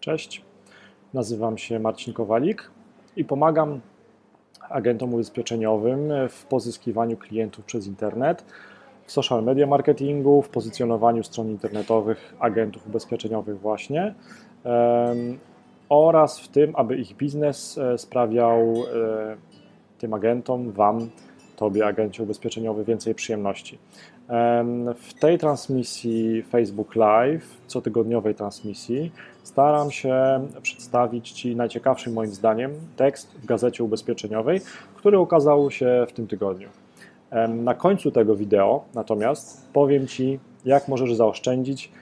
Cześć, nazywam się Marcin Kowalik i pomagam agentom ubezpieczeniowym w pozyskiwaniu klientów przez internet, w social media marketingu, w pozycjonowaniu stron internetowych agentów ubezpieczeniowych właśnie oraz w tym, aby ich biznes e, sprawiał e, tym agentom, Wam, Tobie, agencie ubezpieczeniowy, więcej przyjemności. W tej transmisji Facebook Live, cotygodniowej transmisji, staram się przedstawić Ci najciekawszy moim zdaniem tekst w gazecie ubezpieczeniowej, który ukazał się w tym tygodniu. Na końcu tego wideo natomiast powiem Ci, jak możesz zaoszczędzić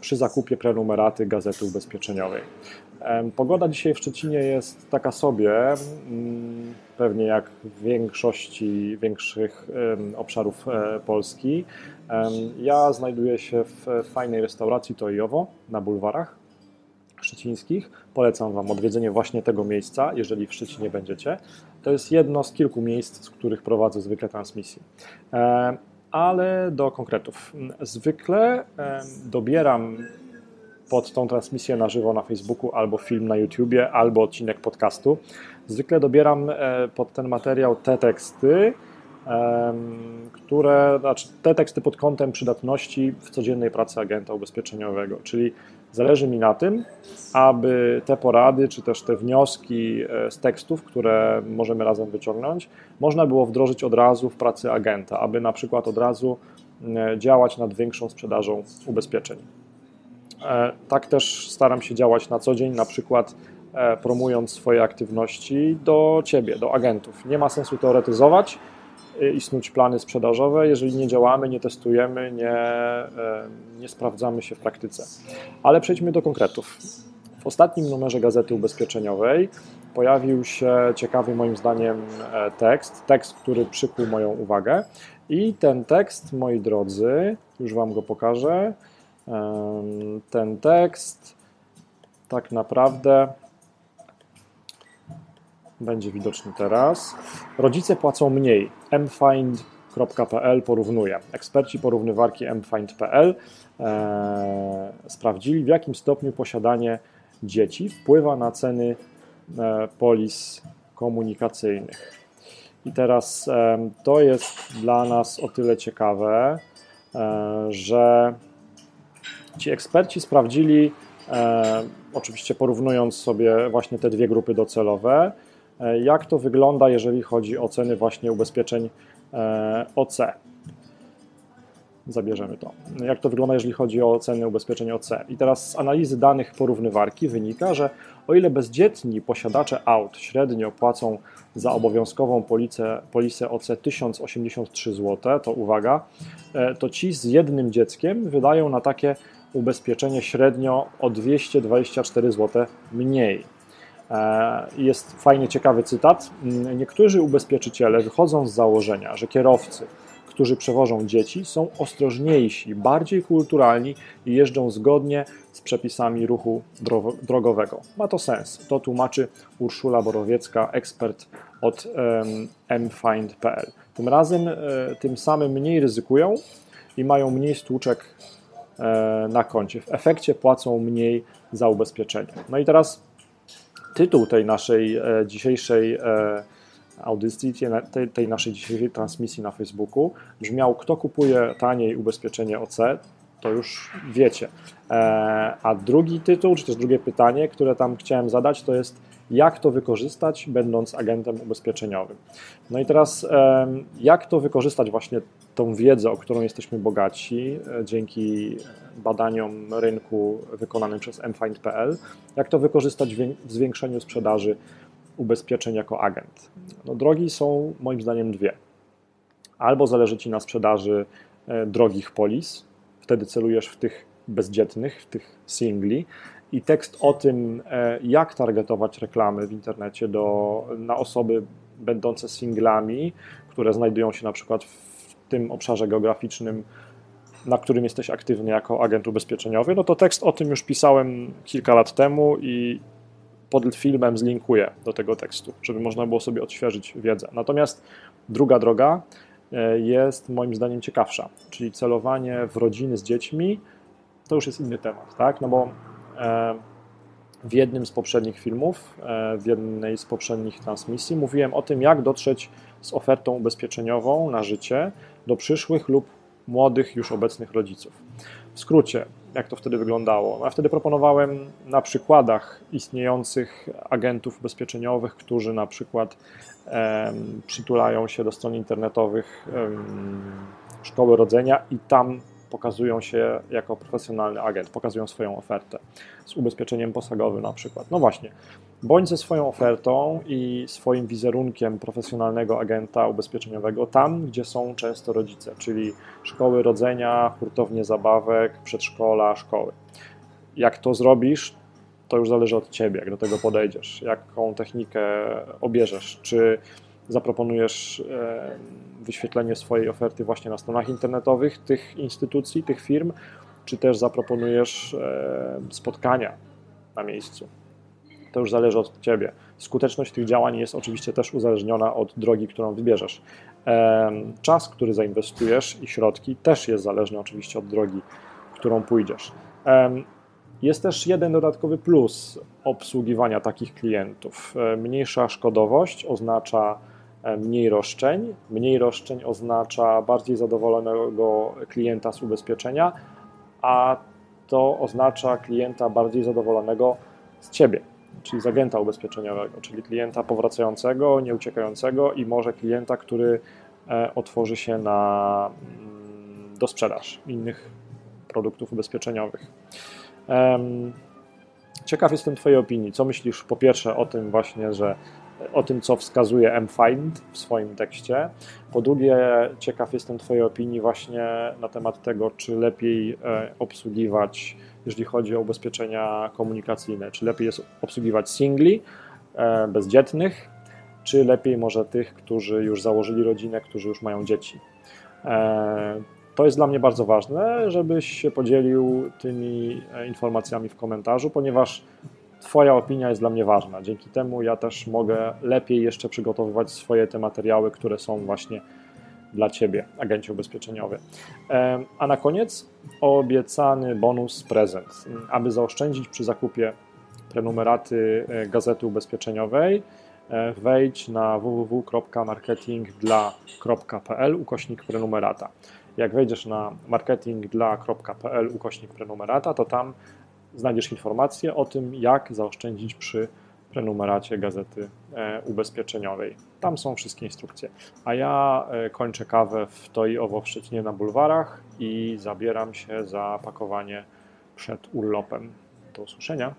przy zakupie prenumeraty gazety ubezpieczeniowej. Pogoda dzisiaj w Szczecinie jest taka sobie, mm, pewnie jak w większości większych obszarów e, Polski. Ja znajduję się w fajnej restauracji To i Owo na bulwarach szczecińskich. Polecam Wam odwiedzenie właśnie tego miejsca, jeżeli w Szczecinie będziecie. To jest jedno z kilku miejsc, z których prowadzę zwykle transmisje. Ale do konkretów. Zwykle dobieram pod tą transmisję na żywo na Facebooku, albo film na YouTubie, albo odcinek podcastu. Zwykle dobieram e, pod ten materiał te teksty, które, znaczy te teksty pod kątem przydatności w codziennej pracy agenta ubezpieczeniowego, czyli zależy mi na tym, aby te porady, czy też te wnioski e, z tekstów, które możemy razem wyciągnąć, można było wdrożyć od razu w pracy agenta, aby na przykład od razu e, działać nad większą sprzedażą ubezpieczeń. E, tak też staram się działać na co dzień, na przykład e, promując swoje aktywności do Ciebie, do agentów. Nie ma sensu teoretyzować e, i snuć plany sprzedażowe, jeżeli nie działamy, nie testujemy, nie, nie sprawdzamy się w praktyce. Ale przejdźmy do konkretów. W ostatnim numerze Gazety Ubezpieczeniowej pojawił się ciekawy moim zdaniem tekst, tekst, który przykuł moją uwagę. I ten tekst, moi drodzy, już Wam go pokażę, ten tekst tak naprawdę będzie widoczny teraz. Rodzice płacą mniej. mfind.pl porównuje. Eksperci porównywarki mfind.pl e, sprawdzili, w jakim stopniu posiadanie dzieci wpływa na ceny e, polis komunikacyjnych. I teraz e, to jest dla nas o tyle ciekawe, e, że Ci eksperci sprawdzili, e, oczywiście porównując sobie właśnie te dwie grupy docelowe, e, jak to wygląda, jeżeli chodzi o ceny właśnie ubezpieczeń e, OC. Zabierzemy to. Jak to wygląda, jeżeli chodzi o ceny ubezpieczeń OC? I teraz z analizy danych porównywarki wynika, że o ile bezdzietni posiadacze aut średnio płacą za obowiązkową policę, polisę OC 1083 zł, to uwaga, e, to ci z jednym dzieckiem wydają na takie ubezpieczenie średnio o 224 zł mniej. E, jest fajnie ciekawy cytat. Mm, niektórzy ubezpieczyciele wychodzą z założenia, że kierowcy, którzy przewożą dzieci, są ostrożniejsi, bardziej kulturalni i jeżdżą zgodnie z przepisami ruchu drogowego. Ma to sens. To tłumaczy Urszula Borowiecka, ekspert od mfind.pl. Tym razem, e, tym samym mniej ryzykują i mają mniej stłuczek na koncie. W efekcie płacą mniej za ubezpieczenie. No i teraz tytuł tej naszej e, dzisiejszej e, audycji, tej naszej dzisiejszej transmisji na Facebooku brzmiał: Kto kupuje taniej ubezpieczenie OC? To już wiecie. A drugi tytuł, czy też drugie pytanie, które tam chciałem zadać, to jest jak to wykorzystać, będąc agentem ubezpieczeniowym. No i teraz, jak to wykorzystać właśnie tą wiedzę, o którą jesteśmy bogaci e, dzięki badaniom rynku wykonanym przez mfind.pl, jak to wykorzystać w zwiększeniu sprzedaży ubezpieczeń jako agent. No, drogi są moim zdaniem dwie. Albo zależy Ci na sprzedaży e, drogich polis, wtedy celujesz w tych bezdzietnych, w tych singli, i tekst o tym, e, jak targetować reklamy w internecie do, na osoby będące singlami, które znajdują się na przykład w tym obszarze geograficznym, na którym jesteś aktywny jako agent ubezpieczeniowy, no to tekst o tym już pisałem kilka lat temu i pod filmem zlinkuję do tego tekstu, żeby można było sobie odświeżyć wiedzę. Natomiast druga droga jest moim zdaniem ciekawsza, czyli celowanie w rodziny z dziećmi, to już jest inny temat, tak? No bo w jednym z poprzednich filmów, w jednej z poprzednich transmisji mówiłem o tym, jak dotrzeć z ofertą ubezpieczeniową na życie do przyszłych lub młodych, już obecnych rodziców. W skrócie, jak to wtedy wyglądało? No, ja wtedy proponowałem na przykładach istniejących agentów ubezpieczeniowych, którzy na przykład um, przytulają się do stron internetowych um, szkoły rodzenia i tam pokazują się jako profesjonalny agent, pokazują swoją ofertę z ubezpieczeniem posagowym na przykład. No właśnie, bądź ze swoją ofertą i swoim wizerunkiem profesjonalnego agenta ubezpieczeniowego tam, gdzie są często rodzice, czyli szkoły rodzenia, hurtownie zabawek, przedszkola, szkoły. Jak to zrobisz, to już zależy od ciebie, jak do tego podejdziesz, jaką technikę obierzesz, czy zaproponujesz wyświetlenie swojej oferty właśnie na stronach internetowych tych instytucji, tych firm, czy też zaproponujesz spotkania na miejscu. To już zależy od Ciebie. Skuteczność tych działań jest oczywiście też uzależniona od drogi, którą wybierzesz. Czas, który zainwestujesz i środki też jest zależny oczywiście od drogi, którą pójdziesz. Jest też jeden dodatkowy plus obsługiwania takich klientów. Mniejsza szkodowość oznacza E, mniej roszczeń. Mniej roszczeń oznacza bardziej zadowolonego klienta z ubezpieczenia, a to oznacza klienta bardziej zadowolonego z ciebie, czyli z agenta ubezpieczeniowego, czyli klienta powracającego, nieuciekającego i może klienta, który e, otworzy się na mm, do sprzedaż innych produktów ubezpieczeniowych. Ciekaw jestem Twojej opinii. Co myślisz po pierwsze o tym właśnie, że o tym, co wskazuje mFind w swoim tekście. Po drugie, ciekaw jestem Twojej opinii właśnie na temat tego, czy lepiej e, obsługiwać, jeżeli chodzi o ubezpieczenia komunikacyjne, czy lepiej jest obsługiwać singli, e, bezdzietnych, czy lepiej może tych, którzy już założyli rodzinę, którzy już mają dzieci. E, to jest dla mnie bardzo ważne, żebyś się podzielił tymi informacjami w komentarzu, ponieważ Twoja opinia jest dla mnie ważna. Dzięki temu ja też mogę lepiej jeszcze przygotowywać swoje te materiały, które są właśnie dla Ciebie, agencie ubezpieczeniowy. A na koniec obiecany bonus prezent. Aby zaoszczędzić przy zakupie prenumeraty e, gazety ubezpieczeniowej, e, wejdź na www.marketingdla.pl ukośnik prenumerata. Jak wejdziesz na marketingdla.pl ukośnik prenumerata, to tam znajdziesz informacje o tym, jak zaoszczędzić przy prenumeracie gazety e, ubezpieczeniowej. Tam są wszystkie instrukcje. A ja e, kończę kawę w to i owo w Szczecinie na bulwarach i zabieram się za pakowanie przed urlopem. Do usłyszenia.